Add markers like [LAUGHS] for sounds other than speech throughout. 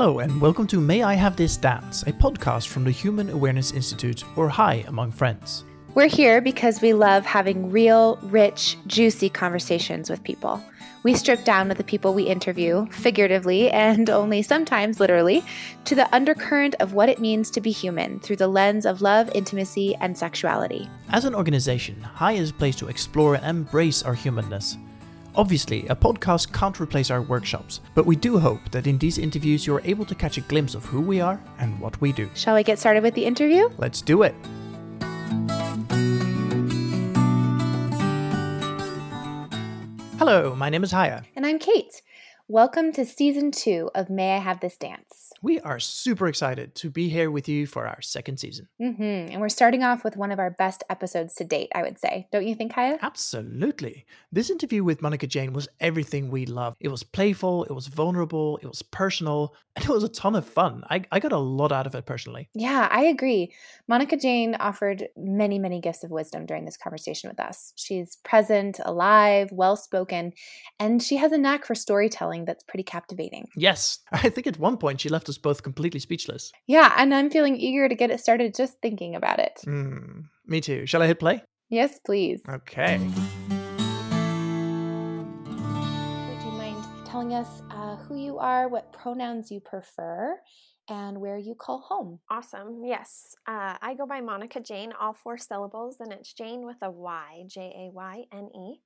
Hello, and welcome to May I Have This Dance, a podcast from the Human Awareness Institute, or HAI among friends. We're here because we love having real, rich, juicy conversations with people. We strip down with the people we interview, figuratively and [LAUGHS] only sometimes literally, to the undercurrent of what it means to be human through the lens of love, intimacy, and sexuality. As an organization, HAI is a place to explore and embrace our humanness. Obviously, a podcast can't replace our workshops, but we do hope that in these interviews you're able to catch a glimpse of who we are and what we do. Shall we get started with the interview? Let's do it! Hello, my name is Haya. And I'm Kate. Welcome to season two of May I Have This Dance. We are super excited to be here with you for our second season. Mm-hmm. And we're starting off with one of our best episodes to date, I would say. Don't you think, Haya? Absolutely. This interview with Monica Jayne was everything we love. It was playful, it was vulnerable, it was personal, [LAUGHS] and it was a ton of fun. I, I got a lot out of it personally. Yeah, I agree. Monica Jayne offered many, many gifts of wisdom during this conversation with us. She's present, alive, well spoken, and she has a knack for storytelling that's pretty captivating. Yes. [LAUGHS] I think at one point she left us both completely speechless. Yeah, and I'm feeling eager to get it started just thinking about it. Mm, me too. Shall I hit play? Yes, please. Okay. Would you mind telling us uh, who you are, what pronouns you prefer, and where you call home? Awesome. Yes. Uh, I go by Monica Jayne, all four syllables, and it's Jayne with a Y, J A Y N E.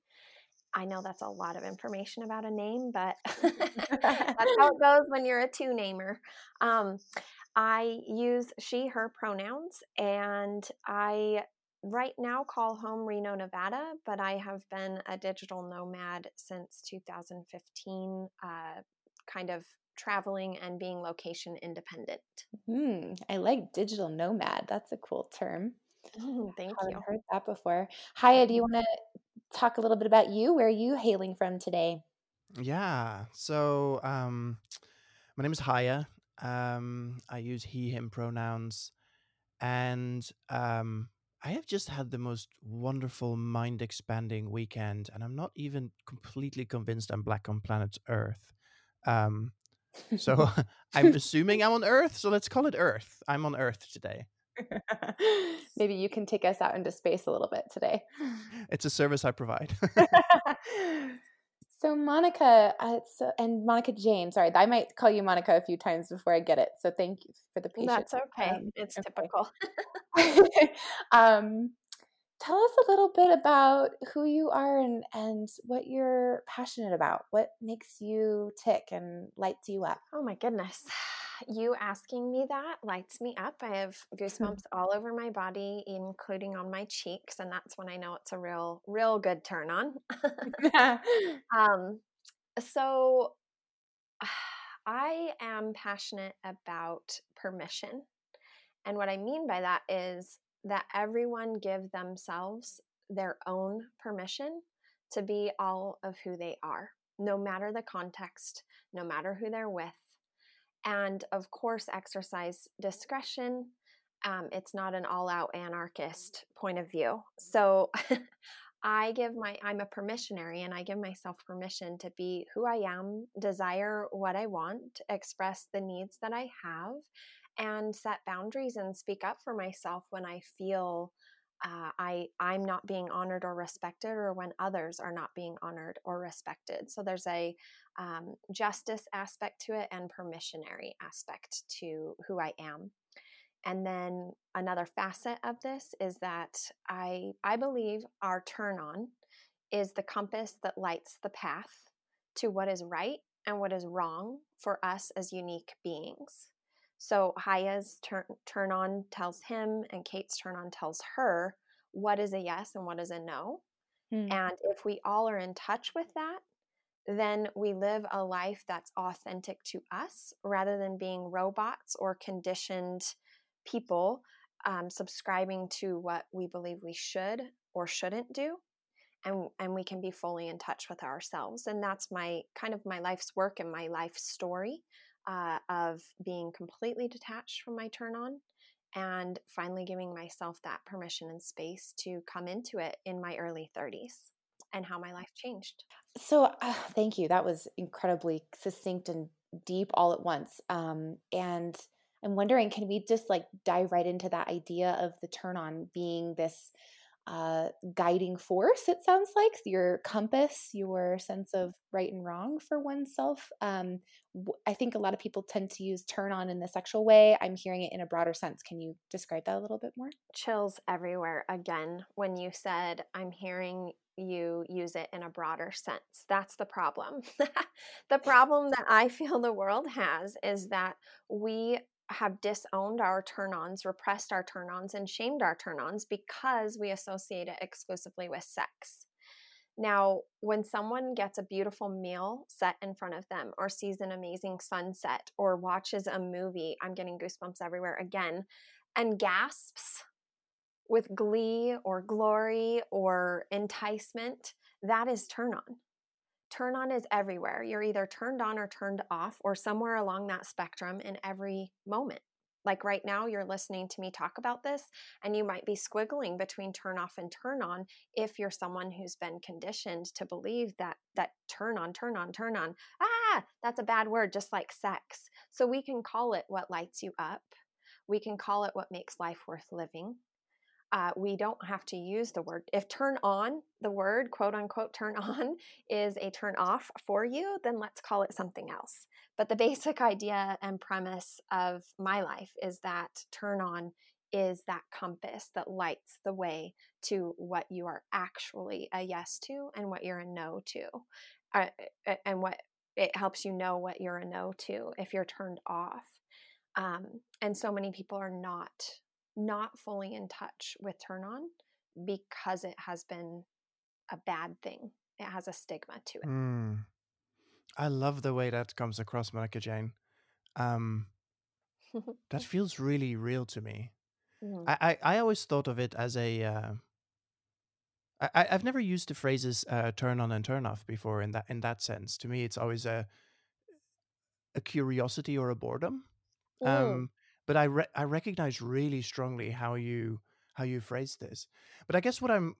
I know that's a lot of information about a name, but [LAUGHS] [LAUGHS] that's how it goes when you're a two namer. Um, I use she, her pronouns, and I right now call home Reno, Nevada, but I have been a digital nomad since 2015, uh, kind of traveling and being location independent. Mm, I like digital nomad. That's a cool term. Mm, thank I you. I've heard that before. Haya, do you want to talk a little bit about you. Where are you hailing from today? Yeah. So, um, my name is Haya. Um, I use he, him pronouns. And um, I have just had the most wonderful, mind expanding weekend. And I'm not even completely convinced I'm black on planet Earth. Um, so [LAUGHS] [LAUGHS] I'm [LAUGHS] assuming I'm on Earth. So let's call it Earth. I'm on Earth today. [LAUGHS] Maybe you can take us out into space a little bit today. [LAUGHS] It's a service I provide. [LAUGHS] so Monica, uh, so, and Monica Jayne. Sorry, I might call you Monica a few times before I get it. So thank you for the patience. That's okay. Um, it's okay. typical. um, tell us a little bit about who you are and and what you're passionate about. What makes you tick and lights you up? Oh my goodness you asking me that lights me up. I have goosebumps all over my body, including on my cheeks, and that's when I know it's a real, real good turn on. [LAUGHS] [LAUGHS] um, so [SIGHS] I am passionate about permission. And what I mean by that is that everyone give themselves their own permission to be all of who they are, no matter the context, no matter who they're with, and of course exercise discretion um, it's not an all-out anarchist point of view so [LAUGHS] i give my i'm a permissionary and i give myself permission to be who i am desire what i want express the needs that i have and set boundaries and speak up for myself when i feel uh, I I'm not being honored or respected, or when others are not being honored or respected. So there's a um, justice aspect to it and permissionary aspect to who I am. And then another facet of this is that I I believe our turn on is the compass that lights the path to what is right and what is wrong for us as unique beings. So Haya's turn turn on tells him, and Kate's turn on tells her what is a yes and what is a no. Hmm. And if we all are in touch with that, then we live a life that's authentic to us rather than being robots or conditioned people um, subscribing to what we believe we should or shouldn't do and and we can be fully in touch with ourselves and that's my kind of my life's work and my life story uh, of being completely detached from my turn on and finally giving myself that permission and space to come into it in my early 30s and how my life changed. So, uh, thank you. That was incredibly succinct and deep all at once. Um, and I'm wondering, can we just like dive right into that idea of the turn on being this uh, guiding force, it sounds like, your compass, your sense of right and wrong for oneself. Um, I think a lot of people tend to use turn on in the sexual way. I'm hearing it in a broader sense. Can you describe that a little bit more? Chills everywhere again when you said, I'm hearing you use it in a broader sense. That's the problem. [LAUGHS] the problem that I feel the world has is that we have disowned our turn ons, repressed our turn ons, and shamed our turn ons because we associate it exclusively with sex. Now, when someone gets a beautiful meal set in front of them, or sees an amazing sunset, or watches a movie, I'm getting goosebumps everywhere again, and gasps with glee or glory or enticement, that is turn on turn on is everywhere. You're either turned on or turned off, or somewhere along that spectrum in every moment. Like right now, you're listening to me talk about this, and you might be squiggling between turn off and turn on if you're someone who's been conditioned to believe that that turn on, turn on, turn on, ah, that's a bad word, just like sex. So we can call it what lights you up. We can call it what makes life worth living uh, we don't have to use the word. If turn on, the word, quote unquote, turn [LAUGHS] on, is a turn off for you, then let's call it something else. But the basic idea and premise of my life is that turn on is that compass that lights the way to what you are actually a yes to and what you're a no to. Uh, and what it helps you know what you're a no to if you're turned off. Um, and so many people are not not fully in touch with turn on because it has been a bad thing. It has a stigma to it. Mm. I love the way that comes across, Monica Jayne. Um, [LAUGHS] that feels really real to me. Mm. I, I, I, always thought of it as a. Uh, I, I've never used the phrases uh, "turn on" and "turn off" before in that in that sense. To me, it's always a a curiosity or a boredom. Mm. Um, but I re- I recognize really strongly how you how you phrase this. But I guess what I'm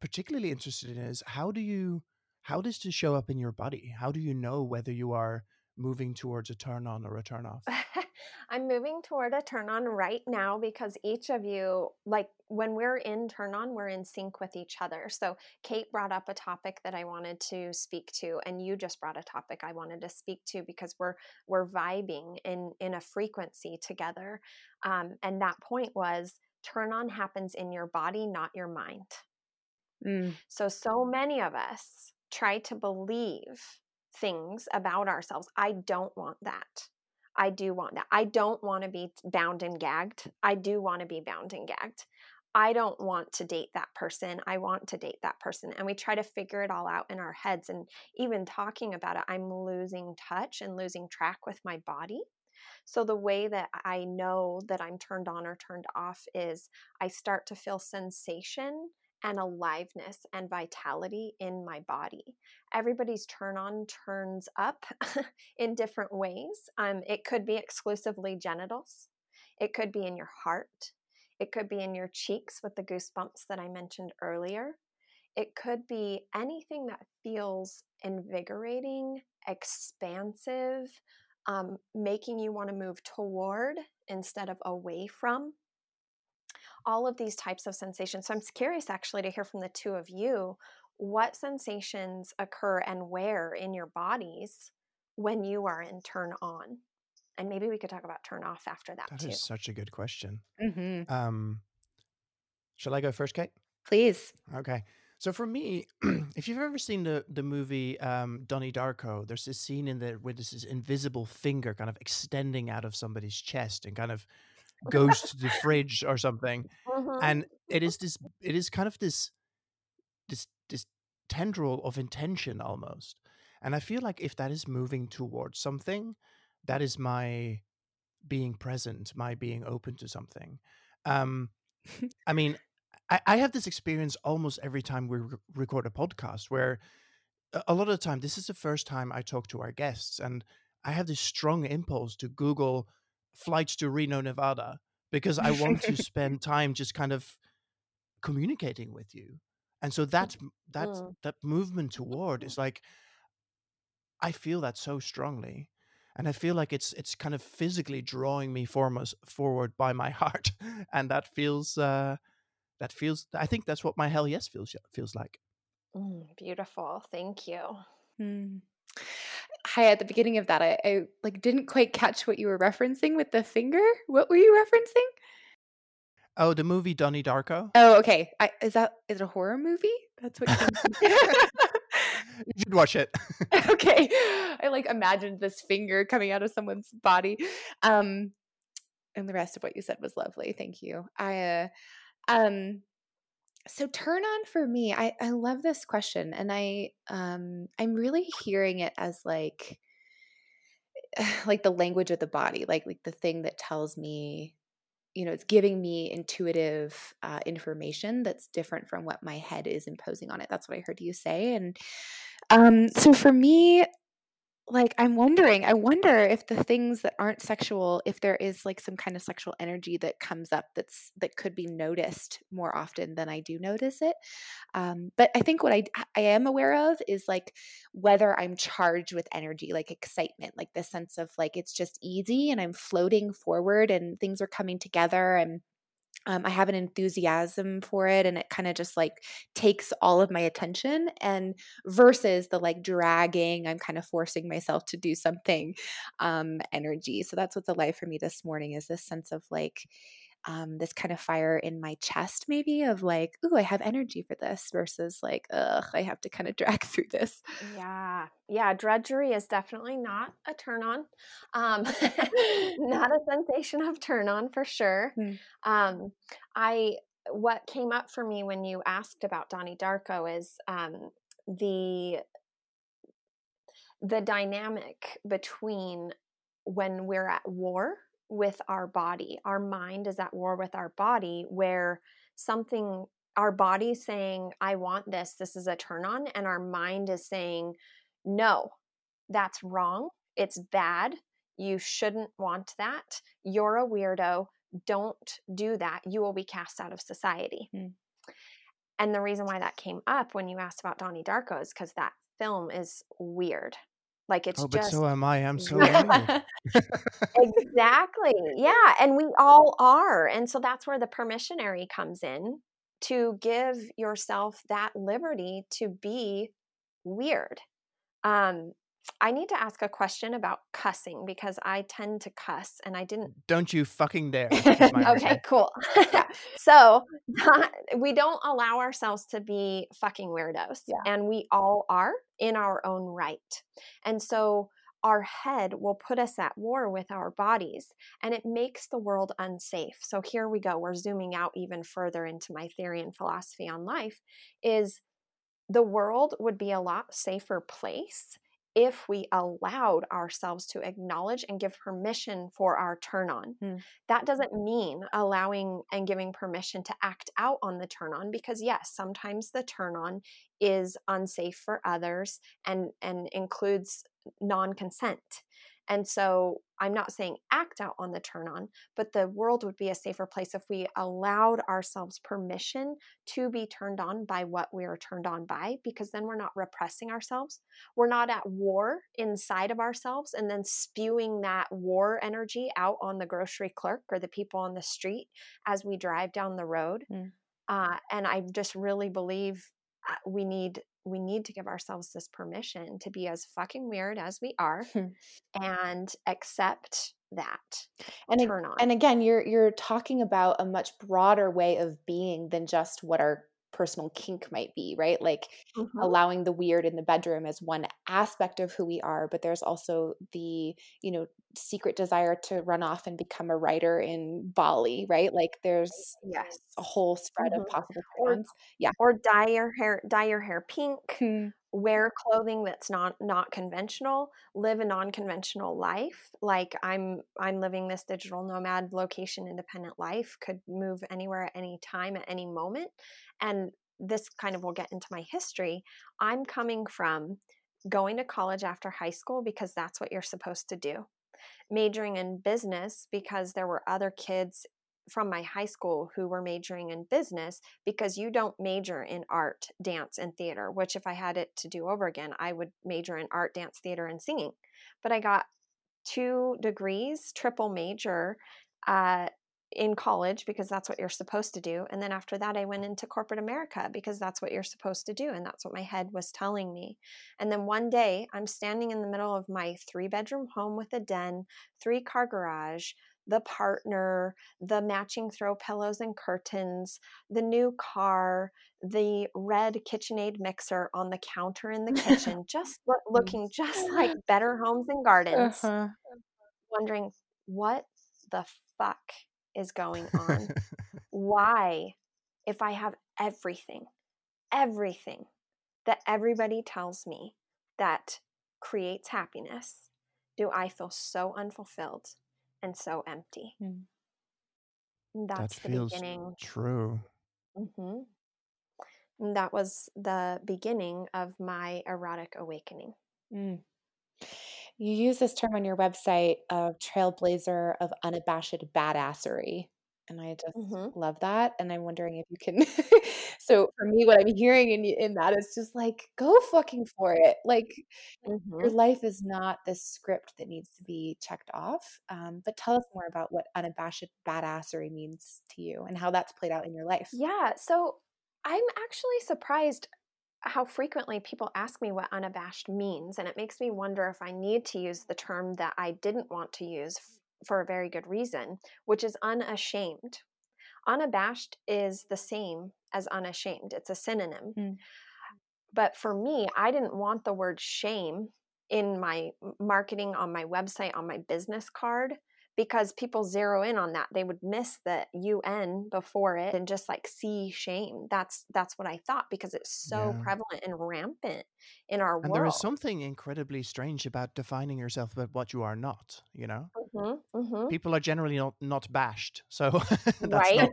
particularly interested in is how do you how does this show up in your body? How do you know whether you are moving towards a turn on or a turn off? [LAUGHS] I'm moving toward a turn on right now because each of you, like when we're in turn on, we're in sync with each other. So Kate brought up a topic that I wanted to speak to, and you just brought a topic I wanted to speak to because we're we're vibing in in a frequency together. Um, and that point was turn on happens in your body, not your mind. Mm. So so many of us try to believe things about ourselves. I don't want that. I do want that. I don't want to be bound and gagged. I do want to be bound and gagged. I don't want to date that person. I want to date that person. And we try to figure it all out in our heads. And even talking about it, I'm losing touch and losing track with my body. So, the way that I know that I'm turned on or turned off is I start to feel sensation and aliveness and vitality in my body. Everybody's turn on turns up [LAUGHS] in different ways. Um, it could be exclusively genitals, it could be in your heart, it could be in your cheeks with the goosebumps that I mentioned earlier. It could be anything that feels invigorating, expansive, um, making you want to move toward instead of away from all of these types of sensations. So I'm curious actually to hear from the two of you what sensations occur and where in your bodies when you are in turn on. And maybe we could talk about turn off after that, that too. Is such a good question. Mm-hmm. Um, shall I go first, Kate? Please. Okay. So for me, [CLEARS THROAT] if you've ever seen the the movie um, Donnie Darko, there's this scene in there where this invisible finger kind of extending out of somebody's chest and kind of goes [LAUGHS] to the fridge or something mm-hmm. and it is this it is kind of this this this tendril of intention almost and i feel like if that is moving towards something that is my being present my being open to something um [LAUGHS] i mean I, I have this experience almost every time we re- record a podcast where a lot of the time this is the first time i talk to our guests and i have this strong impulse to google flights to Reno, Nevada, because I want to [LAUGHS] spend time just kind of communicating with you. And so that that mm. that movement toward is like I feel that so strongly. and I feel like it's it's kind of physically drawing me foremost forward by my [LAUGHS] heart, and that feels uh, that feels. I think that's what my hell yes feels feels like. Mm, beautiful, thank you. Mm. Hi, at the beginning of that, I, I like didn't quite catch what you were referencing with the finger. What were you referencing? Oh, the movie Donnie Darko. Oh, okay. I, is that is it a horror movie? That's what. [LAUGHS] you should watch it. [LAUGHS] okay, I like imagined this finger coming out of someone's body, um, and the rest of what you said was lovely. Thank you. I, uh, um, so turn on for me. I I love this question, and I um I'm really hearing it as like [SIGHS] like the language of the body, like like the thing that tells me you know, it's giving me intuitive uh, information that's different from what my head is imposing on it. That's what I heard you say. And um, so for me, like i'm wondering i wonder if the things that aren't sexual if there is like some kind of sexual energy that comes up that's that could be noticed more often than i do notice it. Um, but i think what I, I am aware of is like whether i'm charged with energy like excitement like the sense of like it's just easy and i'm floating forward and things are coming together and um, I have an enthusiasm for it and it kind of just like takes all of my attention and versus the like dragging, I'm kind of forcing myself to do something um, energy. So that's what's alive for me this morning is this sense of like, um, this kind of fire in my chest, maybe of like, ooh, I have energy for this versus like, ugh, I have to kind of [LAUGHS] drag through this. Yeah. Yeah. Drudgery is definitely not a turn on, um, [LAUGHS] [LAUGHS] not a sensation of turn on for sure. Mm. Um, I, what came up for me when you asked about Donnie Darko is um, the the dynamic between when we're at war with our body. Our mind is at war with our body, where something, our body saying, I want this, this is a turn on, and our mind is saying, No, that's wrong. It's bad. You shouldn't want that. You're a weirdo. Don't do that. You will be cast out of society. Mm. And the reason why that came up when you asked about Donnie Darko is because that film is weird. Like it's oh, but just so am I. I'm so [LAUGHS] exactly. Yeah, and we all are. And so that's where the permissionary comes in to give yourself that liberty to be weird. Um, I need to ask a question about cussing because I tend to cuss and I didn't. Don't you fucking dare. [LAUGHS] okay, cool. [LAUGHS] so we don't allow ourselves to be fucking weirdos. Yeah. And we all are in our own right. And so our head will put us at war with our bodies and it makes the world unsafe. So here we go. We're zooming out even further into my theory and philosophy on life is the world would be a lot safer place if we allowed ourselves to acknowledge and give permission for our turn on. Mm. That doesn't mean allowing and giving permission to act out on the turn on because yes, sometimes the turn on is unsafe for others and and includes non-consent. And so I'm not saying act out on the turn on, but the world would be a safer place if we allowed ourselves permission to be turned on by what we are turned on by, because then we're not repressing ourselves. We're not at war inside of ourselves and then spewing that war energy out on the grocery clerk or the people on the street as we drive down the road. Mm. Uh, and I just really believe we need we need to give ourselves this permission to be as fucking weird as we are hmm. and accept that and turn on. And again, you're you're talking about a much broader way of being than just what our personal kink might be, right? Like mm-hmm. allowing the weird in the bedroom as one aspect of who we are, but there's also the, you know, secret desire to run off and become a writer in Bali, right? Like there's yes a whole spread mm-hmm. of possible plans. Yeah. Or dye your hair dye your hair pink. Mm-hmm. Wear clothing that's not not conventional, live a non-conventional life. Like I'm I'm living this digital nomad location independent life, could move anywhere at any time at any moment. And this kind of will get into my history. I'm coming from going to college after high school because that's what you're supposed to do majoring in business because there were other kids from my high school who were majoring in business because you don't major in art, dance, and theater, which if I had it to do over again, I would major in art, dance, theater, and singing. But I got two degrees, triple major, uh, in college because that's what you're supposed to do. And then after that, I went into corporate America because that's what you're supposed to do. And that's what my head was telling me. And then one day, I'm standing in the middle of my three bedroom home with a den, three car garage, the partner, the matching throw pillows and curtains, the new car, the red KitchenAid mixer on the counter in the [LAUGHS] kitchen, just lo- looking just [LAUGHS] like Better Homes and Gardens. Uh-huh. Wondering what the fuck is going on. [LAUGHS] Why, if I have everything, everything that everybody tells me that creates happiness, do I feel so unfulfilled and so empty? Mm. That's that the beginning. True. Mm-hmm. that was the beginning of my erotic awakening. Mm. You use this term on your website of trailblazer of unabashed badassery. And I just mm-hmm. love that. And I'm wondering if you can. [LAUGHS] so for me, what I'm hearing in, in that is just like, go fucking for it. Like, mm-hmm. your life is not this script that needs to be checked off. Um, but tell us more about what unabashed badassery means to you and how that's played out in your life. Yeah. So I'm actually surprised how frequently people ask me what unabashed means, and it makes me wonder if I need to use the term that I didn't want to use f- for a very good reason, which is unashamed. Unabashed is the same as unashamed, it's a synonym. Mm. But for me, I didn't want the word shame in my marketing on my website, on my business card because people zero in on that they would miss the un before it and just like see shame that's that's what i thought because it's so yeah. prevalent and rampant in our world. and world there is something incredibly strange about defining yourself about what you are not you know mm-hmm, mm-hmm. people are generally not not bashed so [LAUGHS] right [LAUGHS]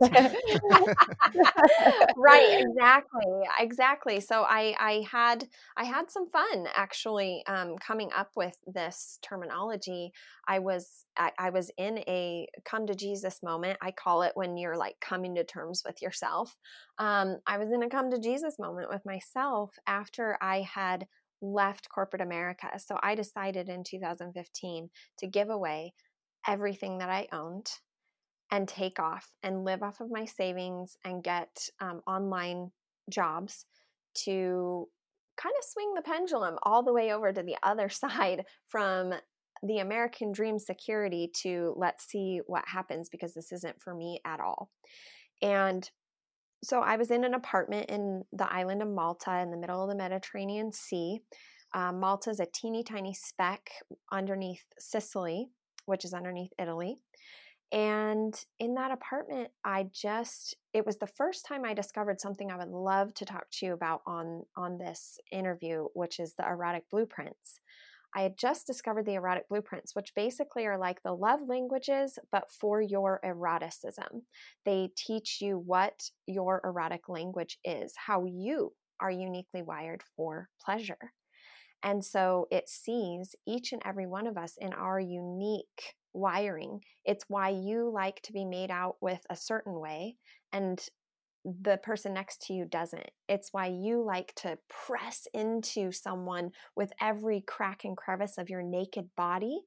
right [LAUGHS] exactly exactly so i i had i had some fun actually um, coming up with this terminology i was I, I was in a come to Jesus moment. I call it when you're like coming to terms with yourself. Um, I was in a come to Jesus moment with myself after I had left corporate America. So I decided in 2015 to give away everything that I owned and take off and live off of my savings and get um, online jobs to kind of swing the pendulum all the way over to the other [LAUGHS] side from the American dream security to let's see what happens because this isn't for me at all. And so I was in an apartment in the island of Malta in the middle of the Mediterranean Sea. Um, Malta is a teeny tiny speck underneath Sicily, which is underneath Italy. And in that apartment, I just it was the first time I discovered something I would love to talk to you about on on this interview, which is the erotic blueprints. I had just discovered the erotic blueprints, which basically are like the love languages, but for your eroticism. They teach you what your erotic language is, how you are uniquely wired for pleasure. And so it sees each and every one of us in our unique wiring. It's why you like to be made out with a certain way and the person next to you doesn't. It's why you like to press into someone with every crack and crevice of your naked body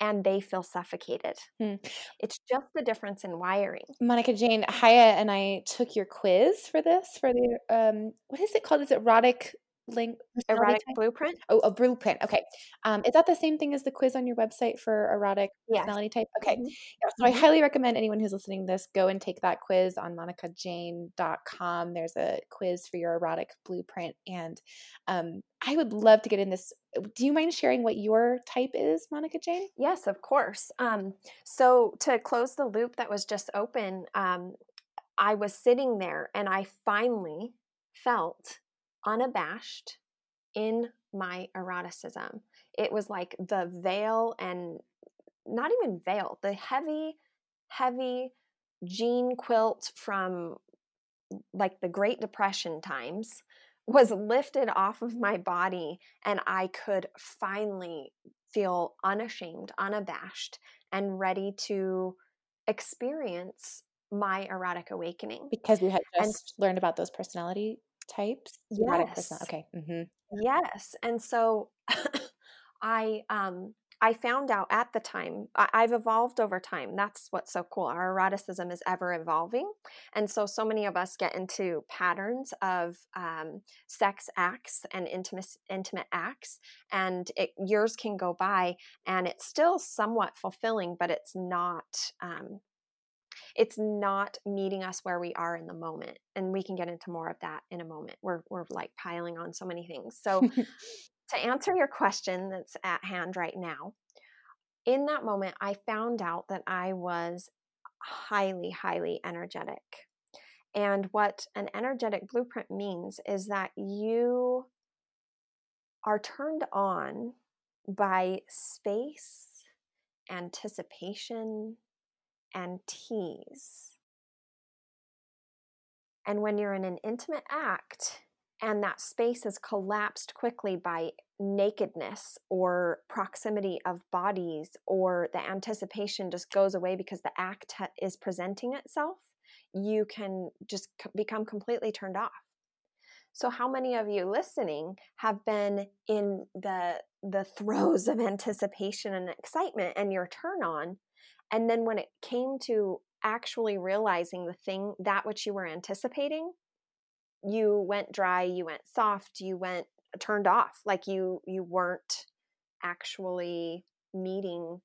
and they feel suffocated. Hmm. It's just the difference in wiring. Monica Jayne, Haya and I took your quiz for this for the um what is it called? Is it erotic link erotic type? blueprint oh a blueprint okay um is that the same thing as the quiz on your website for erotic yes. personality type okay mm-hmm. yeah, so mm-hmm. i highly recommend anyone who's listening to this go and take that quiz on monicajayne.com there's a quiz for your erotic blueprint and um i would love to get in this do you mind sharing what your type is monica jayne yes of course um so to close the loop that was just open um i was sitting there and i finally felt unabashed in my eroticism. It was like the veil and not even veil, the heavy, heavy jean quilt from like the Great Depression times was lifted off of my body and I could finally feel unashamed, unabashed, and ready to experience my erotic awakening. Because you had just and, learned about those personality types? Yes. Okay. Mm-hmm. Yes. And so [LAUGHS] I um I found out at the time, I, have evolved over time. That's what's so cool. Our eroticism is ever evolving. And so, so many of us get into patterns of um, sex acts and intimate, intimate acts. And it, years can go by and it's still somewhat fulfilling, but it's not. Um, it's not meeting us where we are in the moment and we can get into more of that in a moment we're, we're like piling on so many things so [LAUGHS] to answer your question that's at hand right now, in that moment, I found out that I was highly, highly energetic. And what an energetic blueprint means is that you are turned on by space, anticipation, and tease. And when you're in an intimate act, and that space is collapsed quickly by nakedness or proximity of bodies or the anticipation just goes away because the act is presenting itself you can just become completely turned off so how many of you listening have been in the the [LAUGHS] throes of anticipation and excitement and your turn on and then when it came to actually realizing the thing that which you were anticipating you went dry, you went soft, you went uh, turned off, like you you weren't actually meeting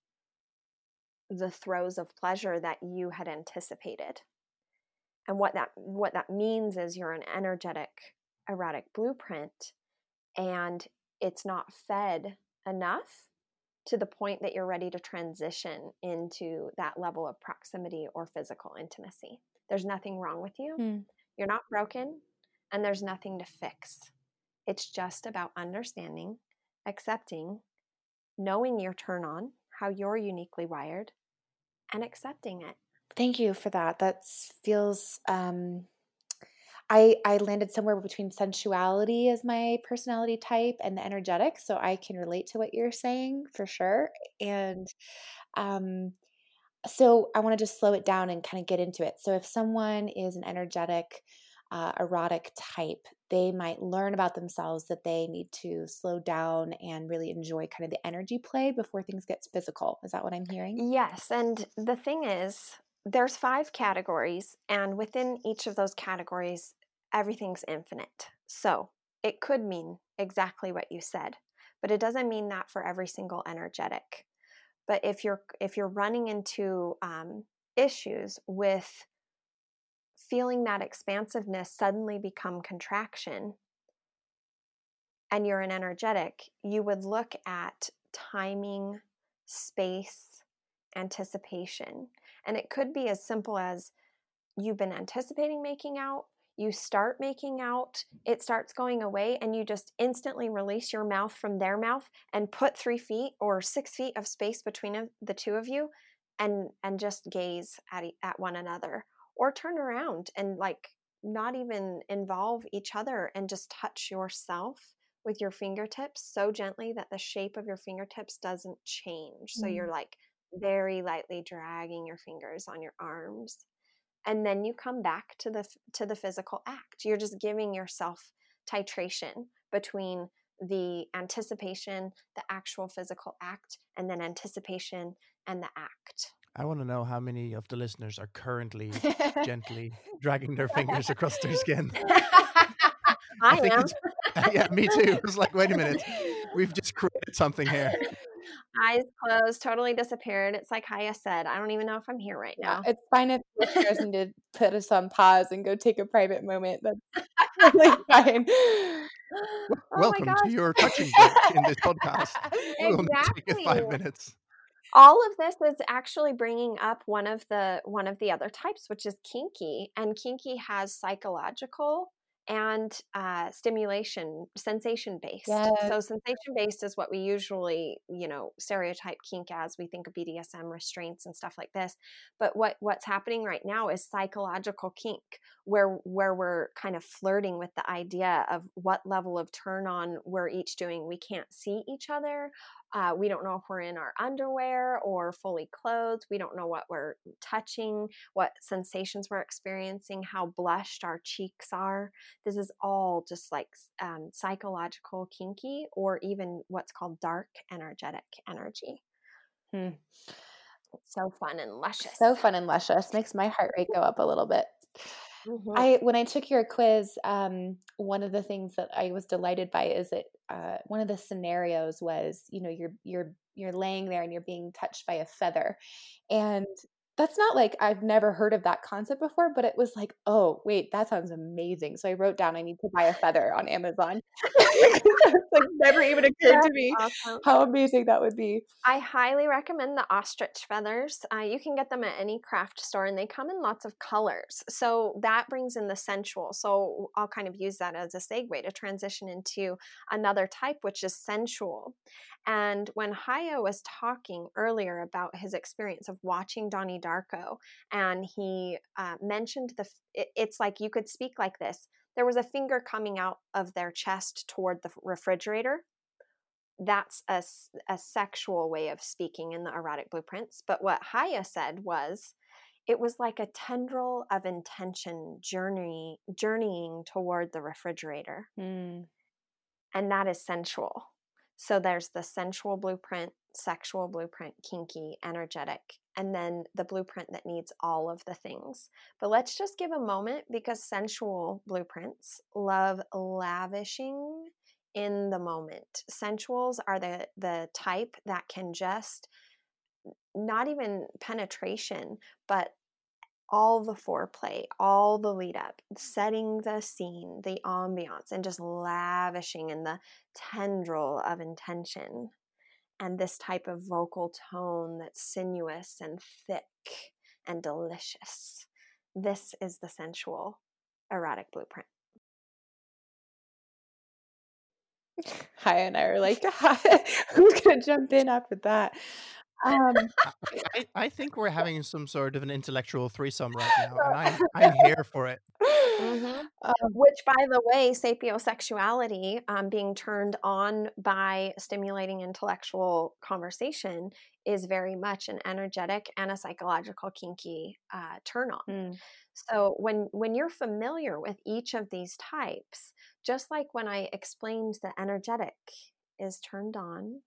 the throes of pleasure that you had anticipated. And what that what that means is you're an energetic erotic blueprint and it's not fed enough to the point that you're ready to transition into that level of proximity or physical intimacy. There's nothing wrong with you. Mm. You're not broken and there's nothing to fix. It's just about understanding, accepting, knowing your turn on, how you're uniquely wired, and accepting it. Thank you for that. That feels um I I landed somewhere between sensuality as my personality type and the energetic, so I can relate to what you're saying for sure. And um so I want to just slow it down and kind of get into it. So if someone is an energetic uh, erotic type, they might learn about themselves that they need to slow down and really enjoy kind of the energy play before things get physical. Is that what I'm hearing? Yes. And the thing is, there's five categories, and within each of those categories, everything's infinite. So it could mean exactly what you said, but it doesn't mean that for every single energetic. But if you're if you're running into um, issues with feeling that expansiveness suddenly become contraction and you're an energetic, you would look at timing, space, anticipation. And it could be as simple as you've been anticipating making out, you start making out, it starts going away, and you just instantly release your mouth from their mouth and put three feet or six feet of space between the two of you and, and just gaze at, at one another or turn around and like not even involve each other and just touch yourself with your fingertips so gently that the shape of your fingertips doesn't change. So mm. you're like very lightly dragging your fingers on your arms. And then you come back to the to the physical act. You're just giving yourself titration between the anticipation, the actual physical act, and then anticipation and the act. I want to know how many of the listeners are currently [LAUGHS] gently dragging their fingers across their skin. [LAUGHS] I, I am. [LAUGHS] yeah, me too. It's like, wait a minute, we've just created something here. Eyes closed, totally disappeared. It's like Haya said, I don't even know if I'm here right now. Yeah, it's fine if listeners need to put us on pause and go take a private moment. That's [LAUGHS] really fine. Oh Welcome to your touching [LAUGHS] break in this podcast. [LAUGHS] We'll exactly. take five minutes all of this is actually bringing up one of the one of the other types which is kinky and kinky has psychological and uh, stimulation sensation based yes. so sensation based is what we usually you know stereotype kink as. We think of bdsm restraints and stuff like this. But what what's happening right now is psychological kink where where we're kind of flirting with the idea of what level of turn on we're each doing. We can't see each other Uh, we don't know if we're in our underwear or fully clothed. We don't know what we're touching, what sensations we're experiencing, how blushed our cheeks are. This is all just like um, psychological kinky or even what's called dark energetic energy. Hmm. so fun and luscious. So fun and luscious. Makes my heart rate go up a little bit. Mm-hmm. I when I took your quiz, um, one of the things that I was delighted by is that uh, one of the scenarios was, you know, you're you're you're laying there and you're being touched by a feather, and that's not like I've never heard of that concept before, but it was like, oh, wait, that sounds amazing. So I wrote down I need to buy a feather on Amazon. [LAUGHS] [LAUGHS] it's like never even occurred That's to me awesome. how amazing that would be. I highly recommend the ostrich feathers. Uh, you can get them at any craft store and they come in lots of colors. So that brings in the sensual. So I'll kind of use that as a segue to transition into another type, which is sensual. And when Haya was talking earlier about his experience of watching Donnie Darko, and he uh, mentioned the, it, it's like you could speak like this. There was a finger coming out of their chest toward the refrigerator. That's a, a sexual way of speaking in the erotic blueprints. But what Haya said was, it was like a tendril of intention journey journeying toward the refrigerator. Mm. And that is sensual. So there's the sensual blueprint, sexual blueprint, kinky, energetic, and then the blueprint that needs all of the things. But let's just give a moment because sensual blueprints love lavishing in the moment. Sensuals are the the type that can just not even penetration, but all the foreplay, all the lead up, setting the scene, the ambiance, and just lavishing in the tendril of intention. And this type of vocal tone that's sinuous and thick and delicious. This is the sensual erotic blueprint. [LAUGHS] Haya, and I are like, [LAUGHS] [LAUGHS] who's going to jump in after that? Um, I, I, think we're having some sort of an intellectual threesome right now, and I'm, [LAUGHS] I'm here for it. Mm-hmm. Um, which, by the way, sapiosexuality, um, being turned on by stimulating intellectual conversation, is very much an energetic and a psychological kinky uh, turn on. Mm. So when when you're familiar with each of these types, just like when I explained the energetic is turned on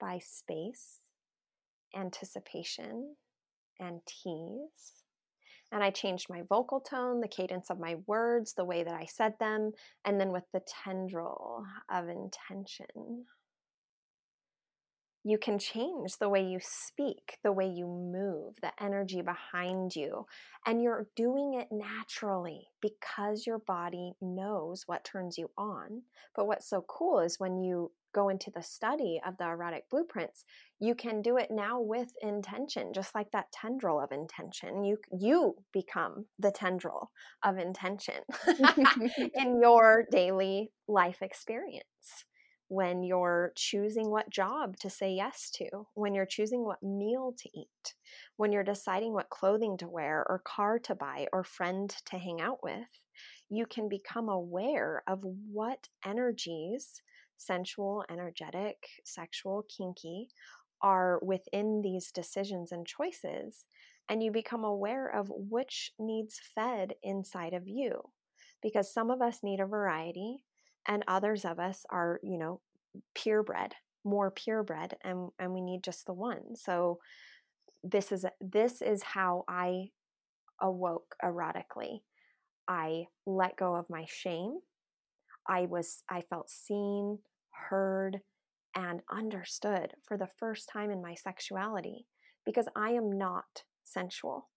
by space anticipation and tease. And I changed my vocal tone, the cadence of my words, the way that I said them, and then with the tendril of intention. You can change the way you speak, the way you move, the energy behind you. And you're doing it naturally because your body knows what turns you on. But what's so cool is when you go into the study of the erotic blueprints, you can do it now with intention, just like that tendril of intention. You you become the tendril of intention [LAUGHS] [LAUGHS] in your daily life experience. When you're choosing what job to say yes to, when you're choosing what meal to eat, when you're deciding what clothing to wear or car to buy or friend to hang out with, you can become aware of what energies sensual, energetic, sexual, kinky, are within these decisions and choices. And you become aware of which needs fed inside of you. Because some of us need a variety, and others of us are, you know, purebred, more purebred, and, and we need just the one. So this is this is how I awoke erotically. I let go of my shame I was I felt seen, heard, and understood for the first time in my sexuality because I am not sensual.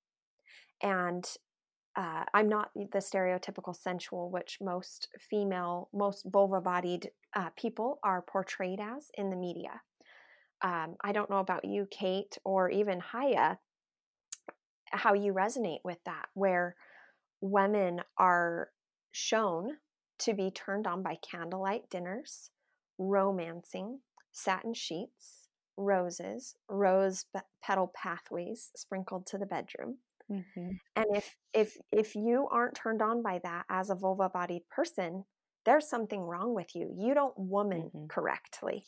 And uh, I'm not the stereotypical sensual, which most female, most vulva bodied uh, people are portrayed as in the media. Um, I don't know about you, Kate, or even Haya, how you resonate with that, where women are shown to be turned on by candlelight dinners, romancing, satin sheets, roses, rose petal pathways sprinkled to the bedroom. Mm-hmm. And if if if you aren't turned on by that as a vulva bodied person, there's something wrong with you. You don't woman mm-hmm. correctly.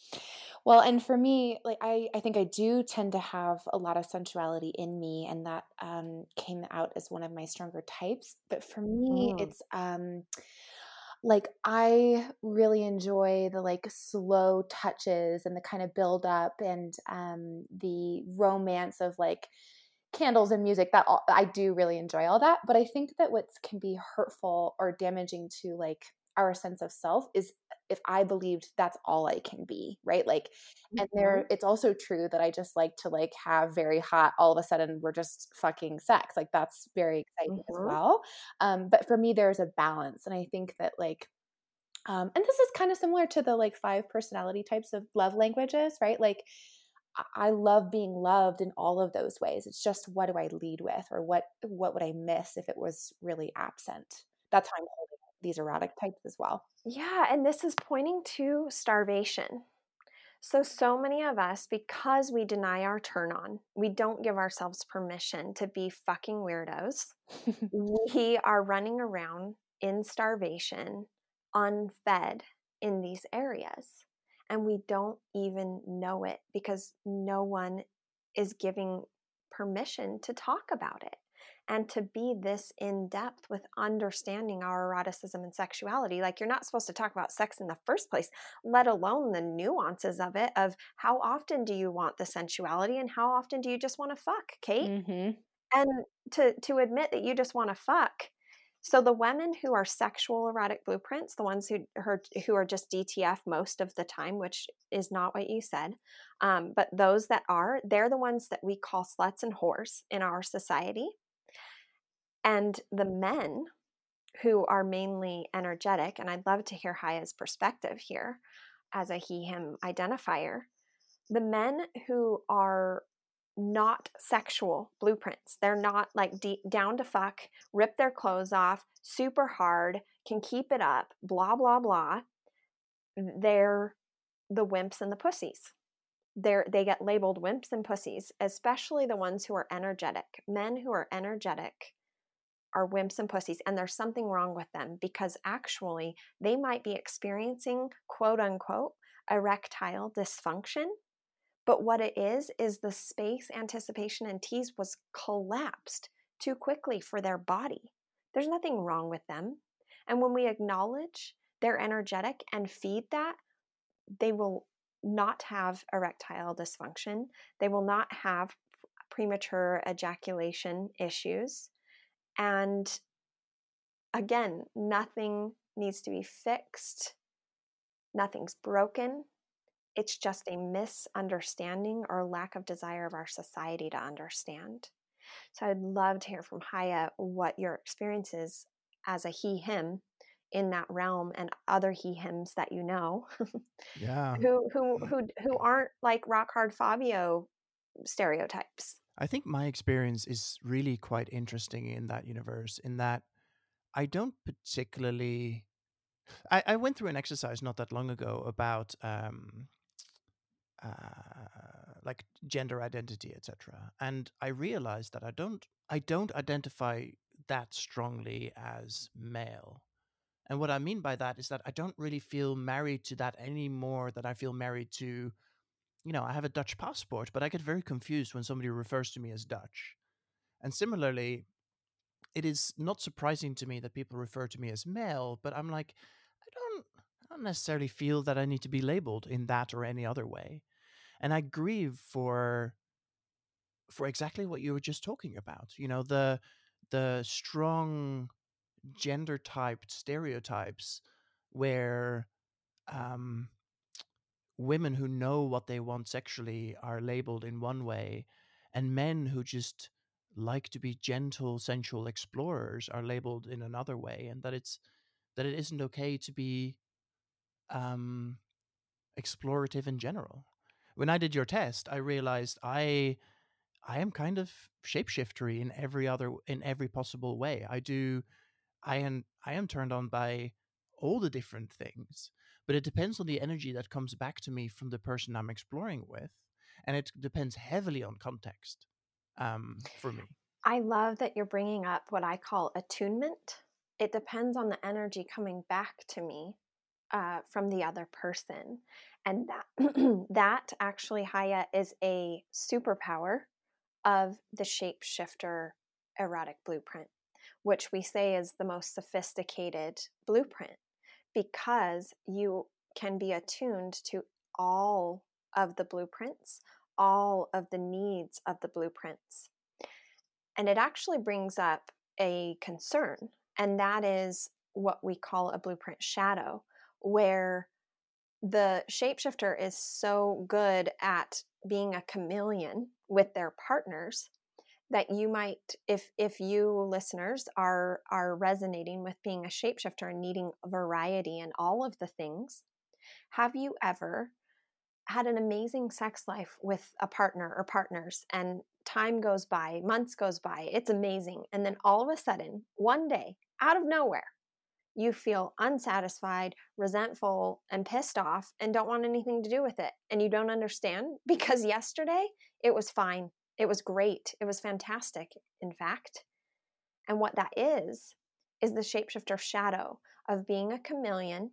Well, and for me, like I, I think I do tend to have a lot of sensuality in me, and that um, came out as one of my stronger types. But for me, mm. it's um, like I really enjoy the like slow touches and the kind of build up and um, the romance of like candles and music that all, I do really enjoy all that but I think that what can be hurtful or damaging to like our sense of self is if I believed that's all I can be, right? Like, mm-hmm. and there, it's also true that I just like to like have very hot, all of a sudden we're just fucking sex. Like, that's very exciting mm-hmm. as well. Um, but for me, there's a balance. And I think that like, um, and this is kind of similar to the like five personality types of love languages, right? Like, I love being loved in all of those ways. It's just what do I lead with, or what what would I miss if it was really absent? That's how I'm holding these erotic types as well. Yeah, and this is pointing to starvation. So, so many of us, because we deny our turn on, we don't give ourselves permission to be fucking weirdos. [LAUGHS] we are running around in starvation, unfed in these areas. And we don't even know it because no one is giving permission to talk about it and to be this in depth with understanding our eroticism and sexuality. Like, you're not supposed to talk about sex in the first place, let alone the nuances of it of how often do you want the sensuality and how often do you just want to fuck, Kate? Mm-hmm. And to, to admit that you just want to fuck. So the women who are sexual erotic blueprints, the ones who are, who are just DTF most of the time, which is not what you said, um, but those that are, they're the ones that we call sluts and whores in our society. And the men who are mainly energetic, and I'd love to hear Haya's perspective here as a he him identifier, the men who are not sexual blueprints. They're not like down to fuck, rip their clothes off, super hard, can keep it up, blah, blah, blah. They're the wimps and the pussies. They're, they get labeled wimps and pussies, especially the ones who are energetic. Men who are energetic are wimps and pussies and there's something wrong with them because actually they might be experiencing quote unquote erectile dysfunction but what it is is the space anticipation and tease was collapsed too quickly for their body. There's nothing wrong with them and when we acknowledge they're energetic and feed that they will not have erectile dysfunction. They will not have premature ejaculation issues and again, nothing needs to be fixed, nothing's broken. It's just a misunderstanding or lack of desire of our society to understand. So I'd love to hear from Haya what your experience is as a he him in that realm and other he hims that you know. yeah. [LAUGHS] who who who who aren't like rock hard Fabio stereotypes. I think my experience is really quite interesting in that universe, in that I don't particularly. I, I went through an exercise not that long ago about um, uh, like gender identity, etc., and I realized that I don't I don't identify that strongly as male. And what I mean by that is that I don't really feel married to that any more than I feel married to you know, I have a Dutch passport, but I get very confused when somebody refers to me as Dutch. And similarly, it is not surprising to me that people refer to me as male, but I'm like, I don't, I don't necessarily feel that I need to be labeled in that or any other way. And I grieve for for exactly what you were just talking about. You know, the the strong gender typed stereotypes where um women who know what they want sexually are labeled in one way, and men who just like to be gentle, sensual explorers are labeled in another way, and that it's that it isn't okay to be um, explorative in general. When I did your test, I realized I I am kind of shapeshiftery in every other in every possible way. I do I am I am turned on by all the different things but it depends on the energy that comes back to me from the person I'm exploring with. And it depends heavily on context um, for me. I love that you're bringing up what I call attunement. It depends on the energy coming back to me uh, from the other person. And that, [CLEARS THROAT] that actually, Haya, is a superpower of the shapeshifter erotic blueprint, which we say is the most sophisticated blueprint because you can be attuned to all of the blueprints, all of the needs of the blueprints. And it actually brings up a concern, and that is what we call a blueprint shadow, where the shapeshifter is so good at being a chameleon with their partners that you might if if you listeners are are resonating with being a shapeshifter and needing variety in all of the things have you ever had an amazing sex life with a partner or partners and time goes by months goes by it's amazing and then all of a sudden one day out of nowhere you feel unsatisfied, resentful, and pissed off and don't want anything to do with it. And you don't understand [LAUGHS] because yesterday it was fine. It was great. It was fantastic, in fact. And what that is, is the shapeshifter shadow of being a chameleon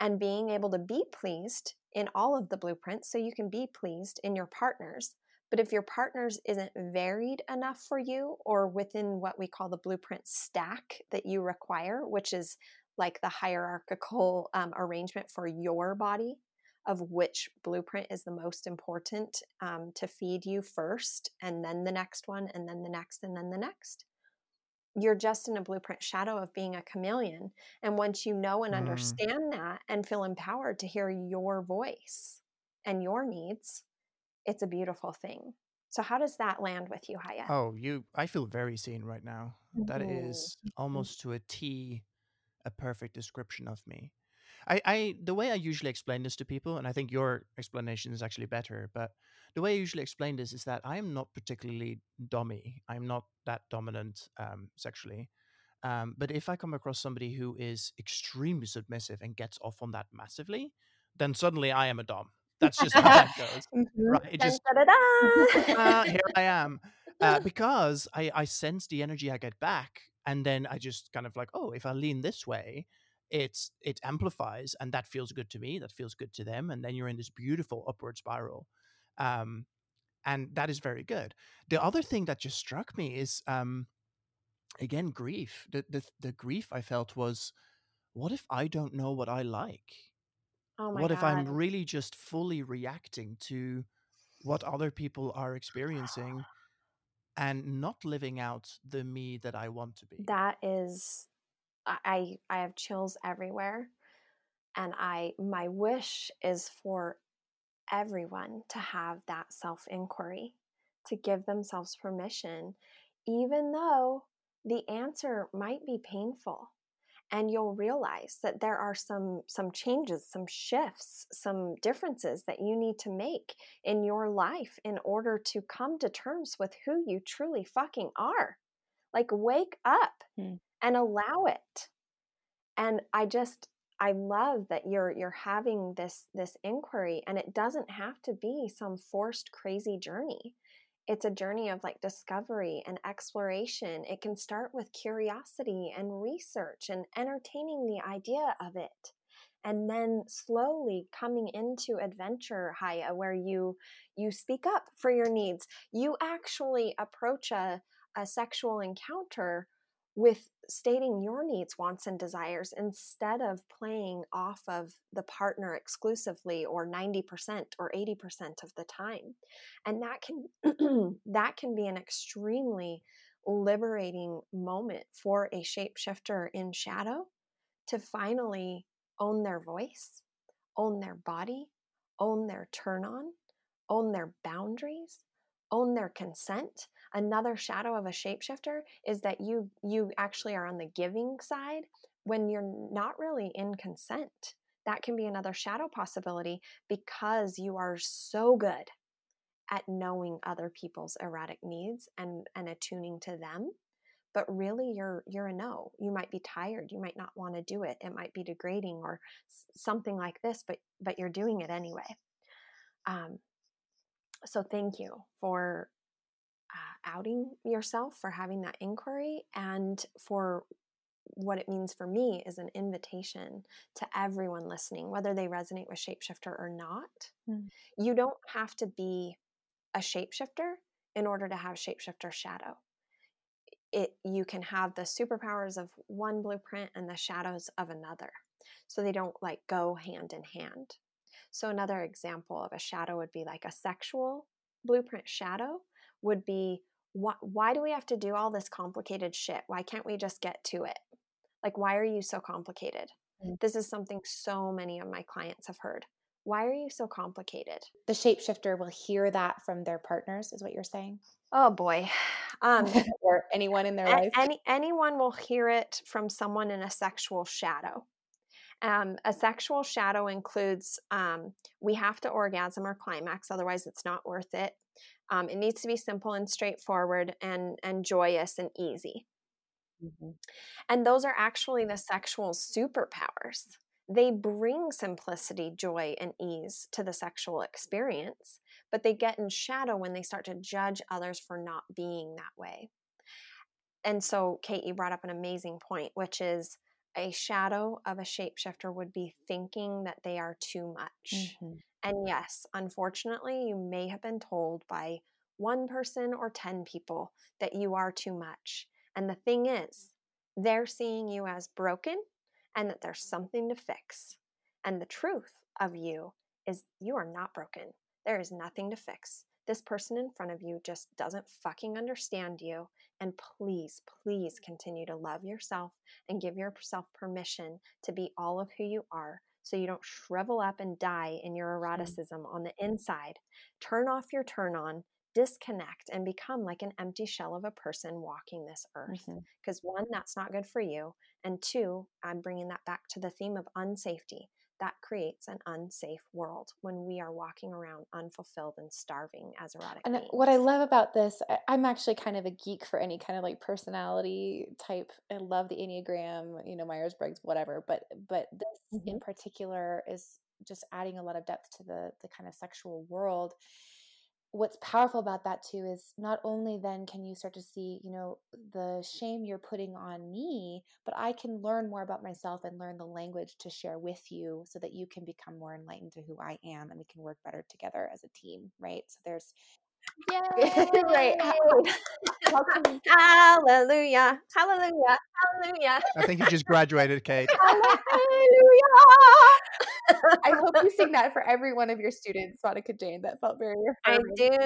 and being able to be pleased in all of the blueprints so you can be pleased in your partners but if your partners isn't varied enough for you or within what we call the blueprint stack that you require, which is like the hierarchical um, arrangement for your body of which blueprint is the most important um, to feed you first, and then the next one, and then the next, and then the next. You're just in a blueprint shadow of being a chameleon. And once you know and mm. understand that and feel empowered to hear your voice and your needs, it's a beautiful thing. So how does that land with you, Haya? Oh, you I feel very seen right now. Mm-hmm. That is almost to a T a perfect description of me. I, I the way I usually explain this to people, and I think your explanation is actually better, but the way I usually explain this is that I am not particularly dommy. I'm not that dominant um, sexually. Um, but if I come across somebody who is extremely submissive and gets off on that massively, then suddenly I am a dom. That's just how that goes, [LAUGHS] mm-hmm. right? It just uh, [LAUGHS] here I am uh, [LAUGHS] because I I sense the energy I get back, and then I just kind of like, oh, if I lean this way, it's it amplifies, and that feels good to me. That feels good to them, and then you're in this beautiful upward spiral. Um, and that is very good. The other thing that just struck me is um, again grief. The, the the grief I felt was, what if I don't know what I like? Oh my what God. if I'm really just fully reacting to what other people are experiencing [SIGHS] and not living out the me that I want to be? That is I I have chills everywhere and I my wish is for everyone to have that self-inquiry, to give themselves permission even though the answer might be painful and you'll realize that there are some some changes some shifts some differences that you need to make in your life in order to come to terms with who you truly fucking are like wake up hmm. And allow it and i just i love that you're you're having this this inquiry and it doesn't have to be some forced crazy journey it's a journey of like discovery and exploration. It can start with curiosity and research and entertaining the idea of it. And then slowly coming into adventure, Haya, where you you speak up for your needs. You actually approach a, a sexual encounter with stating your needs, wants, and desires instead of playing off of the partner exclusively or 90% or 80% of the time. And that can [CLEARS THROAT] that can be an extremely liberating moment for a shapeshifter in shadow to finally own their voice, own their body, own their turn on, own their boundaries, own their consent another shadow of a shapeshifter is that you you actually are on the giving side when you're not really in consent. That can be another shadow possibility because you are so good at knowing other people's erratic needs and and attuning to them but really you're you're a no. You might be tired. You might not want to do it. It might be degrading or something like this but but you're doing it anyway. Um so thank you for uh, outing yourself, for having that inquiry, and for what it means for me is an invitation to everyone listening, whether they resonate with shapeshifter or not. Mm. You don't have to be a shapeshifter in order to have shapeshifter shadow. It you can have the superpowers of one blueprint and the shadows of another. So they don't like go hand in hand. So another example of a shadow would be like a sexual blueprint shadow would be why, why do we have to do all this complicated shit? Why can't we just get to it? Like, why are you so complicated? Mm-hmm. This is something so many of my clients have heard. Why are you so complicated? The shapeshifter will hear that from their partners, is what you're saying? Oh boy. [SIGHS] Um, [LAUGHS] or anyone in their life? Any, anyone will hear it from someone in a sexual shadow. Um, a sexual shadow includes um, we have to orgasm or climax, otherwise, it's not worth it. Um, it needs to be simple and straightforward and, and joyous and easy. Mm-hmm. And those are actually the sexual superpowers. They bring simplicity, joy, and ease to the sexual experience, but they get in shadow when they start to judge others for not being that way. And so, Kate, you brought up an amazing point, which is a shadow of a shapeshifter would be thinking that they are too much. Mm-hmm. And yes, unfortunately, you may have been told by one person or 10 people that you are too much. And the thing is, they're seeing you as broken and that there's something to fix. And the truth of you is you are not broken. There is nothing to fix. This person in front of you just doesn't fucking understand you. And please, please continue to love yourself and give yourself permission to be all of who you are so you don't shrivel up and die in your eroticism mm-hmm. on the inside. Turn off your turn on, disconnect, and become like an empty shell of a person walking this earth. Because mm-hmm. one, that's not good for you. And two, I'm bringing that back to the theme of unsafety that creates an unsafe world when we are walking around unfulfilled and starving as erotic. And beings. what I love about this, I'm actually kind of a geek for any kind of like personality type. I love the Enneagram, you know, Myers Briggs, whatever. But but this mm-hmm. in particular is just adding a lot of depth to the the kind of sexual world what's powerful about that too is not only then can you start to see you know the shame you're putting on me but i can learn more about myself and learn the language to share with you so that you can become more enlightened to who i am and we can work better together as a team right? So there's Yay! right. [LAUGHS] Hallelujah. Hallelujah. Hallelujah. I think you just graduated, Kate. Hallelujah. I hope you sing [LAUGHS] that for every one of your students, Monica Jayne. That felt very affirming. I do. [LAUGHS]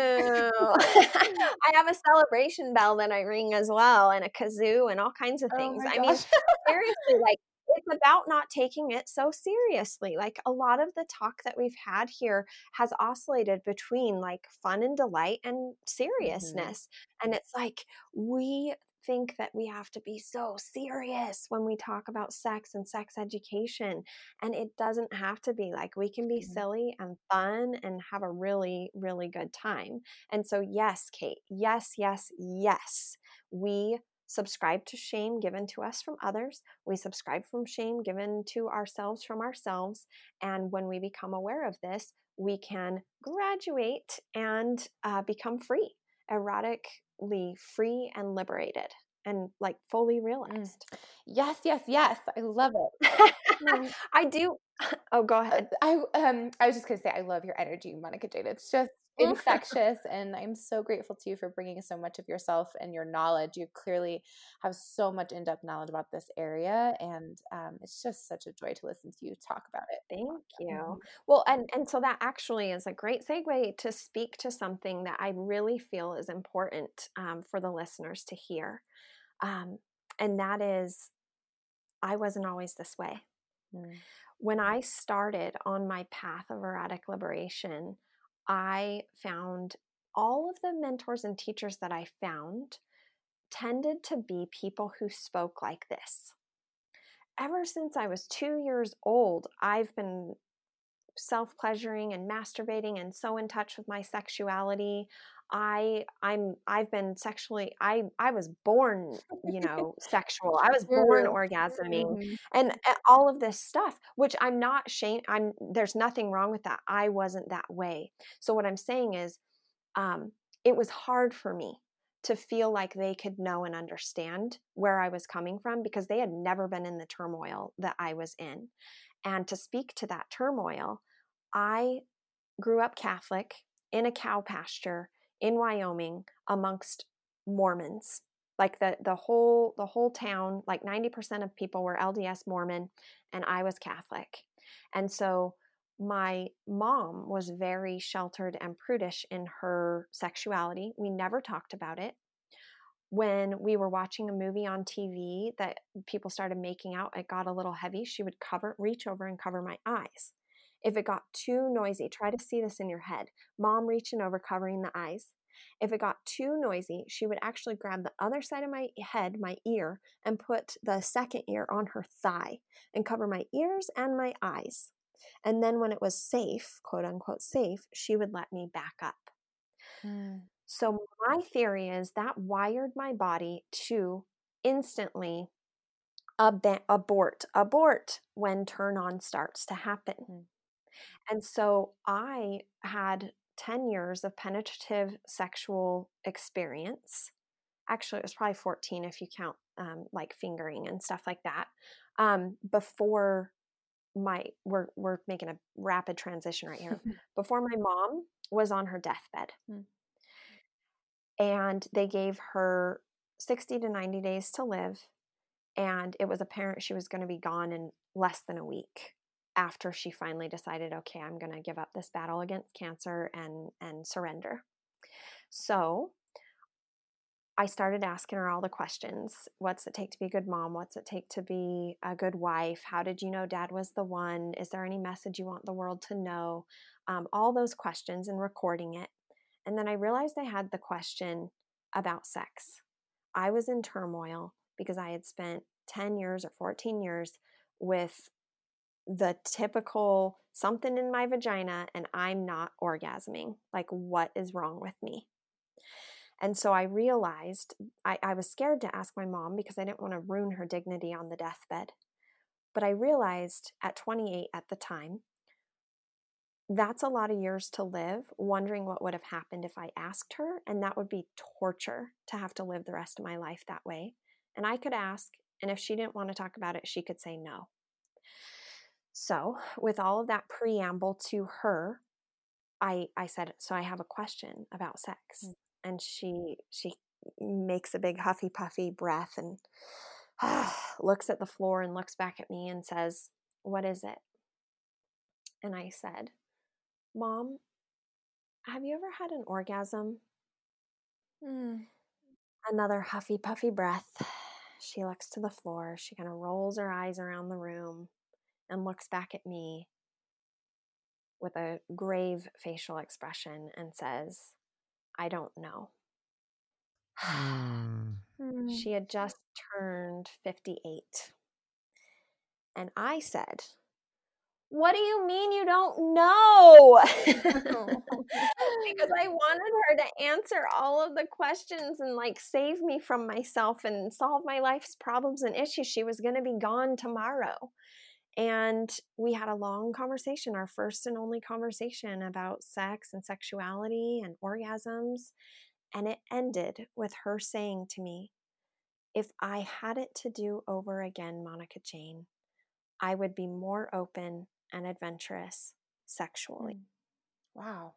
I have a celebration bell that I ring as well, and a kazoo, and all kinds of oh things. Oh I mean, seriously, like it's about not taking it so seriously. Like a lot of the talk that we've had here has oscillated between like fun and delight and mm-hmm. seriousness. Mm-hmm. And it's like we think that we have to be so serious when we talk about sex and sex education. And it doesn't have to be like we can be mm-hmm. silly and fun and have a really, really good time. And so, yes, Kate, yes, yes, yes, we subscribe to shame given to us from others. We subscribe from shame given to ourselves from ourselves. And when we become aware of this, we can graduate and uh, become free, erotically free and liberated and like fully mm. realized. Mm. Yes, yes, yes. I love it. [LAUGHS] I do. [LAUGHS] Oh, go uh, ahead. I um I was just gonna say I love your energy, Monica Jayne. It's just infectious and i'm so grateful to you for bringing so much of yourself and your knowledge. You clearly have so much in-depth knowledge about this area and um, it's just such a joy to listen to you talk about it. Thank you. Mm-hmm. well and and so that actually is a great segue to speak to something that i really feel is important um, for the listeners to hear um, and that is i wasn't always this way. Mm. when i started on my path of erotic liberation I found all of the mentors and teachers that I found tended to be people who spoke like this. Ever since I was two years old, I've been self pleasuring and masturbating and so in touch with my sexuality. I I'm I've been sexually I I was born, you [LAUGHS] know, sexual. I was born orgasming mm-hmm. and, and all of this stuff, which I'm not shame I'm there's nothing wrong with that. I wasn't that way. So what I'm saying is um it was hard for me to feel like they could know and understand where I was coming from because they had never been in the turmoil that I was in. And to speak to that turmoil, I grew up Catholic in a cow pasture in Wyoming amongst Mormons. Like the the whole the whole town, like 90% of people were LDS Mormon and I was Catholic. And so my mom was very sheltered and prudish in her sexuality. We never talked about it. When we were watching a movie on TV that people started making out, it got a little heavy. She would cover, reach over and cover my eyes. If it got too noisy, try to see this in your head. Mom reaching over, covering the eyes. If it got too noisy, she would actually grab the other side of my head, my ear, and put the second ear on her thigh and cover my ears and my eyes. And then when it was safe, quote unquote safe, she would let me back up. Mm. So my theory is that wired my body to instantly ab- abort, abort when turn on starts to happen. Mm. And so I had 10 years of penetrative sexual experience. Actually, it was probably 14 if you count um, like fingering and stuff like that. Um, before my we're we're making a rapid transition right here. [LAUGHS] Before my mom was on her deathbed. Hmm. And they gave her 60 to 90 days to live and it was apparent she was going to be gone in less than a week after she finally decided okay i'm going to give up this battle against cancer and and surrender so I started asking her all the questions. What's it take to be a good mom? What's it take to be a good wife? How did you know dad was the one? Is there any message you want the world to know? Um, all those questions and recording it. And then I realized I had the question about sex. I was in turmoil because I had spent 10 years or 14 years with the typical something in my vagina and I'm not orgasming. Like, what is wrong with me? And so I realized I, I was scared to ask my mom because I didn't want to ruin her dignity on the deathbed. But I realized at 28 at the time, that's a lot of years to live wondering what would have happened if I asked her. And that would be torture to have to live the rest of my life that way. And I could ask, and if she didn't want to talk about it, she could say no. So, with all of that preamble to her, I, I said, So I have a question about sex. Mm and she she makes a big huffy puffy breath and uh, [SIGHS] looks at the floor and looks back at me and says, "What is it?" And I said, "Mom, have you ever had an orgasm?" Mm. Another huffy puffy breath. [SIGHS] She looks to the floor. She kind of rolls her eyes around the room and looks back at me with a grave facial expression and says, I don't know. Mm. She had just turned 58. And I said, What do you mean you don't know? [LAUGHS] because I wanted her to answer all of the questions and like save me from myself and solve my life's problems and issues. She was going to be gone tomorrow. And we had a long conversation, our first and only conversation about sex and sexuality and orgasms. And it ended with her saying to me, If I had it to do over again, Monica Jayne, I would be more open and adventurous sexually. Mm. Wow.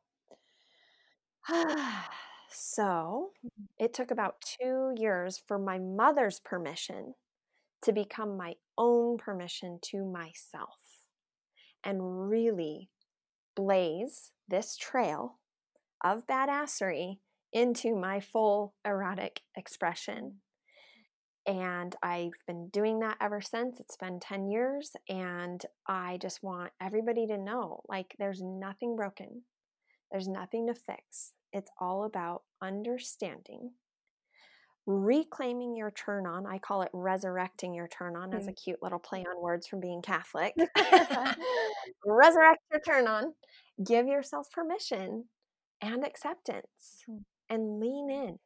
[SIGHS] so mm-hmm. it took about two years for my mother's permission to become my own permission to myself and really blaze this trail of badassery into my full erotic expression. And I've been doing that ever since. It's been 10 years, and I just want everybody to know like, there's nothing broken, there's nothing to fix. It's all about understanding reclaiming your turn on. I call it resurrecting your turn on mm. as a cute little play on words from being Catholic. [LAUGHS] [LAUGHS] Resurrect your turn on. Give yourself permission and acceptance mm. and lean in.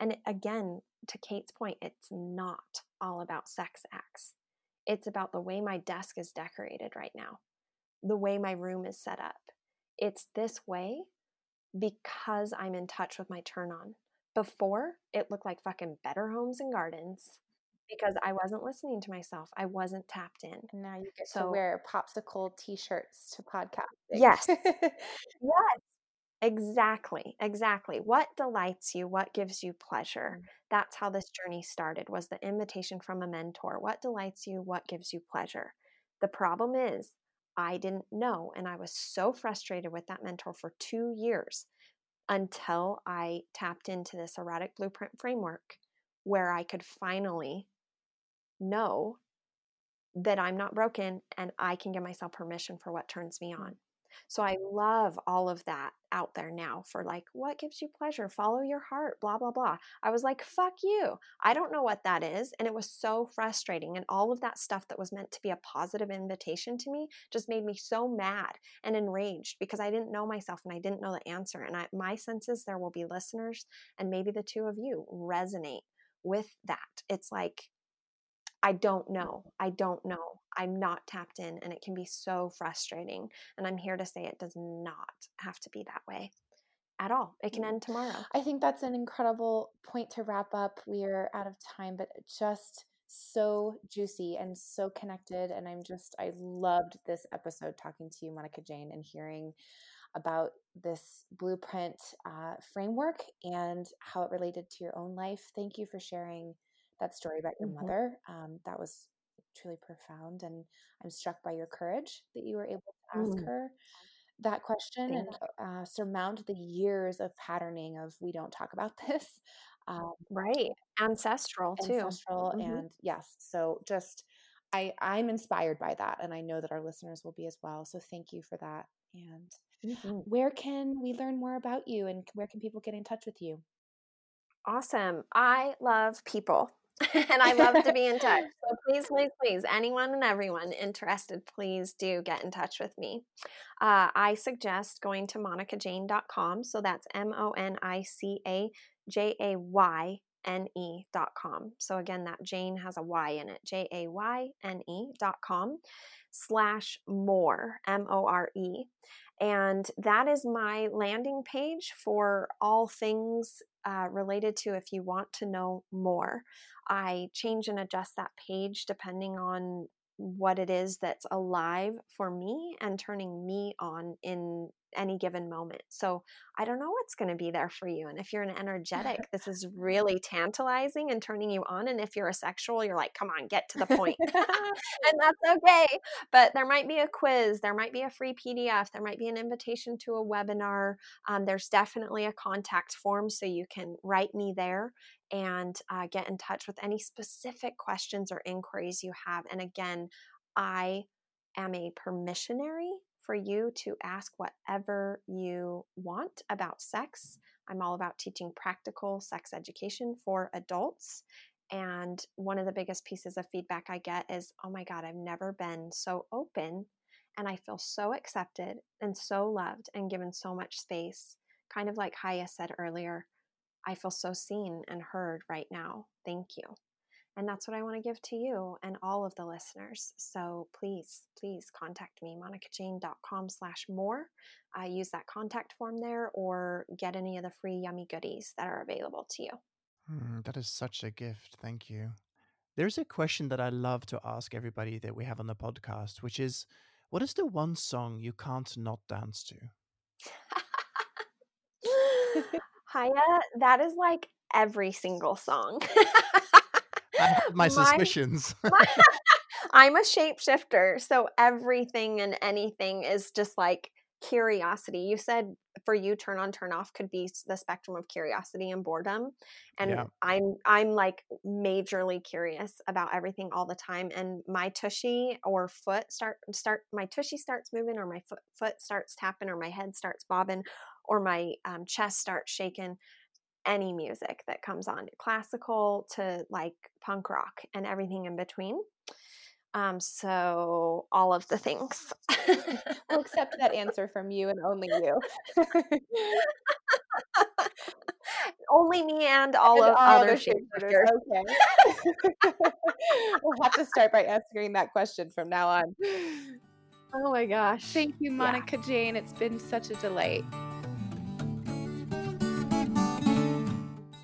And again, to Kate's point, it's not all about sex acts. It's about the way my desk is decorated right now, the way my room is set up. It's this way because I'm in touch with my turn on Before, it looked like fucking better homes and gardens because I wasn't listening to myself. I wasn't tapped in. And now you get so, to wear popsicle t-shirts to podcast. Yes. [LAUGHS] yes. Exactly. Exactly. What delights you? What gives you pleasure? Mm. That's how this journey started was the invitation from a mentor. What delights you? What gives you pleasure? The problem is I didn't know and I was so frustrated with that mentor for 2 years until I tapped into this erotic blueprint framework where I could finally know that I'm not broken and I can give myself permission for what turns me on. So I love all of that out there now for like, what gives you pleasure? Follow your heart, blah, blah, blah. I was like, fuck you. I don't know what that is. And it was so frustrating. And all of that stuff that was meant to be a positive invitation to me just made me so mad and enraged because I didn't know myself and I didn't know the answer. And I, my sense is there will be listeners and maybe the two of you resonate with that. It's like, I don't know. I don't know. I'm not tapped in, and it can be so frustrating. And I'm here to say it does not have to be that way at all. It can mm. end tomorrow. I think that's an incredible point to wrap up. We're out of time, but just so juicy and so connected. And I'm just, I loved this episode talking to you, Monica Jayne, and hearing about this blueprint uh, framework and how it related to your own life. Thank you for sharing that story about your mm-hmm. mother. Um, that was truly profound, and I'm struck by your courage that you were able to ask mm. her that question Thank and uh, surmount the years of patterning of we don't talk about [LAUGHS] this. Um, right, ancestral too. Ancestral, mm-hmm. and yes, so just I I'm inspired by that, and I know that our listeners will be as well. So thank you for that. And mm-hmm. where can we learn more about you, and where can people get in touch with you? Awesome. I love people. [LAUGHS] and I love to be in touch. So please, please, please, anyone and everyone interested, please do get in touch with me. Uh, I suggest going to monicajayne.com. So that's M O N I C A J A Y N E dot com. So again, that Jayne has a Y in it, J A Y N E dot com slash more, M O R E. And that is my landing page for all things uh, related to if you want to know more. I change and adjust that page depending on what it is that's alive for me and turning me on in any given moment. So I don't know what's going to be there for you. And if you're an energetic, this is really [LAUGHS] tantalizing and turning you on. And if you're a sexual, you're like, come on, get to the point. [LAUGHS] [LAUGHS] and that's okay. But there might be a quiz, there might be a free PDF, there might be an invitation to a webinar. Um, there's definitely a contact form so you can write me there and uh, get in touch with any specific questions or inquiries you have. And again, I am a permissionary for you to ask whatever you want about sex. I'm all about teaching practical sex education for adults. And one of the biggest pieces of feedback I get is, oh my God, I've never been so open and I feel so accepted and so loved and given so much space. Kind of like Haya said earlier, I feel so seen and heard right now. Thank you. And that's what I want to give to you and all of the listeners. So please, please contact me, monicajayne.com slash more. I use that contact form there or get any of the free yummy goodies that are available to you. Mm, that is such a gift. Thank you. There's a question that I love to ask everybody that we have on the podcast, which is what is the one song you can't not dance to? [LAUGHS] Haya, that is like every single song. [LAUGHS] I have my, my suspicions. [LAUGHS] my, I'm a shapeshifter, so everything and anything is just like curiosity. You said for you turn on turn off could be the spectrum of curiosity and boredom. And yeah. I'm I'm like majorly curious about everything all the time and my tushy or foot start start my tushy starts moving or my foot foot starts tapping or my head starts bobbing or my um, chest starts shaking any music that comes on, classical to like punk rock and everything in between. Um, so all of the things. [LAUGHS] we'll accept that [LAUGHS] answer from you and only you. [LAUGHS] only me and all and of all other shapeshifters. Okay. we'll have to start by answering that question from now on. Oh my gosh. Thank you, Monica yeah. Jayne. It's been such a delight.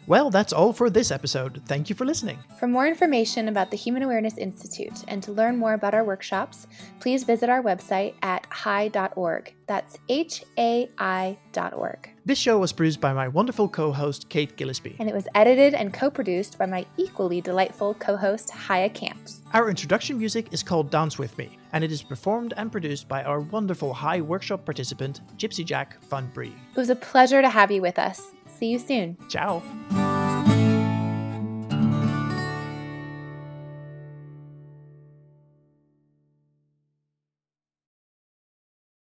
Well, that's all for this episode. Thank you for listening. For more information about the Human Awareness Institute and to learn more about our workshops, please visit our website at hai.org. That's H A I.org. This show was produced by my wonderful co host, Kate Gillespie. And it was edited and co produced by my equally delightful co host, Haya Camps. Our introduction music is called Dance With Me, and it is performed and produced by our wonderful Hai workshop participant, Gypsy Jack Van Brie. It was a pleasure to have you with us. See you soon. Ciao.